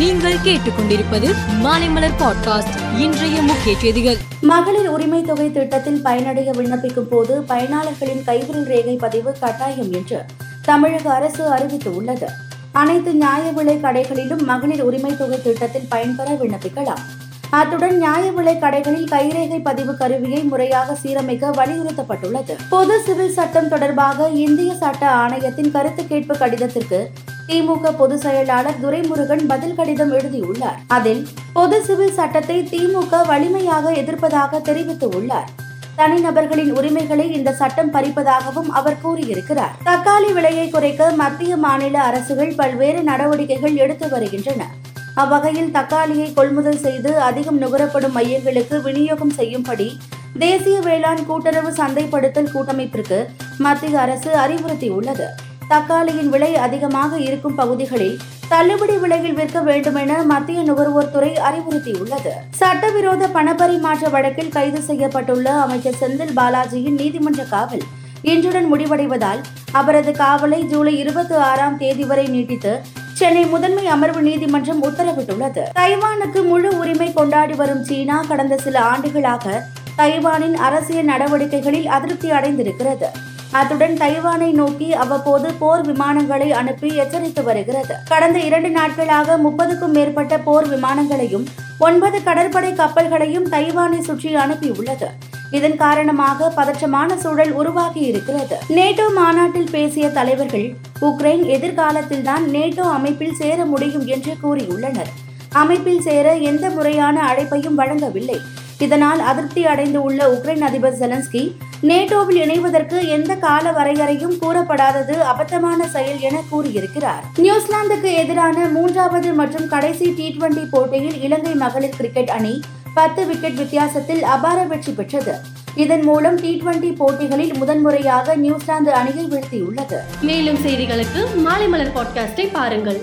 நீங்கள் கேட்டுக்கொண்டிருப்பது மாலைமலர் பாட்காஸ்ட். இன்றைய முக்கிய செய்திகள். மகளிர் உரிமை தொகை திட்டத்தில் பயனடைய விண்ணப்பிக்கும் போது பயனாளர்களின் கைவிரல் ரேகை பதிவு கட்டாயம் என்று தமிழக அரசு அறிவித்துள்ளது. அனைத்து நியாய விலை கடைகளிலும் மகளிர் உரிமை தொகை திட்டத்தில் பயன்பெற விண்ணப்பிக்கலாம். அத்துடன் நியாய விலை கடைகளில் கைரேகை பதிவு கருவியை முறையாக சீரமைக்க வலியுறுத்தப்பட்டுள்ளது. பொது சிவில் சட்டம் தொடர்பாக இந்திய சட்ட ஆணையத்தின் கருத்து கேட்பு கடிதத்திற்கு திமுக பொதுச் செயலாளர் துரைமுருகன் பதில் கடிதம் எழுதியுள்ளார். அதில் பொது சிவில் சட்டத்தை திமுக வலிமையாக எதிர்ப்பதாக தெரிவித்துள்ளார். தனிநபர்களின் உரிமைகளை இந்த சட்டம் பறிப்பதாகவும் அவர் கூறியிருக்கிறார். தக்காளி விலையை குறைக்க மத்திய மாநில அரசுகள் பல்வேறு நடவடிக்கைகள் எடுத்து வருகின்றன. அவ்வகையில் தக்காளியை கொள்முதல் செய்து அதிகம் நுகரப்படும் மையங்களுக்கு விநியோகம் செய்யும்படி தேசிய வேளாண் கூட்டுறவு சந்தைப்படுத்தல் கூட்டமைப்பிற்கு மத்திய அரசு அறிவுறுத்தியுள்ளது. தக்காளியின் விலை அதிகமாக இருக்கும் பகுதிகளில் தள்ளுபடி விலையில் விற்க வேண்டுமென மத்திய நுகர்வோர் துறை அறிவுறுத்தியுள்ளது. சட்டவிரோத பணப்பரிமாற்ற வழக்கில் கைது செய்யப்பட்டுள்ள அமைச்சர் செந்தில் பாலாஜியின் நீதிமன்ற காவல் இன்றுடன் முடிவடைவதால் அவரது காவலை ஜூலை இருபத்தி ஆறாம் தேதி வரை நீட்டித்து சென்னை முதன்மை அமர்வு நீதிமன்றம் உத்தரவிட்டுள்ளது. தைவானுக்கு முழு உரிமை கொண்டாடி வரும் சீனா கடந்த சில ஆண்டுகளாக தைவானின் அரசியல் நடவடிக்கைகளில் அதிருப்தி அடைந்திருக்கிறது. அத்துடன் தைவானை நோக்கி அவ்வப்போது போர் விமானங்களை அனுப்பி எச்சரித்து வருகிறது. கடந்த இரண்டு நாட்களாக முப்பதுக்கும் மேற்பட்ட போர் விமானங்களையும் ஒன்பது கடற்படை கப்பல்களையும் தைவானை சுற்றி அனுப்பியுள்ளது. இதன் காரணமாக பதற்றமான சூழல் உருவாகி இருக்கிறது. நேட்டோ மாநாட்டில் பேசிய தலைவர்கள் உக்ரைன் எதிர்காலத்தில்தான் நேட்டோ அமைப்பில் சேர முடியும் என்று கூறியுள்ளனர். அமைப்பில் சேர எந்த முறையான அழைப்பையும் வழங்கவில்லை. இதனால் அதிருப்தி அடைந்து உள்ள உக்ரைன் அதிபர் செலன்ஸ்கி நேட்டோவில் இணைவதற்கு எந்த கால வரையறையும் கூறப்படாதது அபத்தமான செயல் என கூறியிருக்கிறார். நியூசிலாந்துக்கு எதிரான மூன்றாவது மற்றும் கடைசி டி டுவெண்டி போட்டியில் இலங்கை மகளிர் கிரிக்கெட் அணி பத்து விக்கெட் வித்தியாசத்தில் அபார வெற்றி பெற்றது. இதன் மூலம் டி டுவெண்டி போட்டிகளில் முதன்முறையாக நியூசிலாந்து அணியை வீழ்த்தியுள்ளது. மேலும் செய்திகளுக்கு மாலை மலர் பாட்காஸ்டை பாருங்கள்.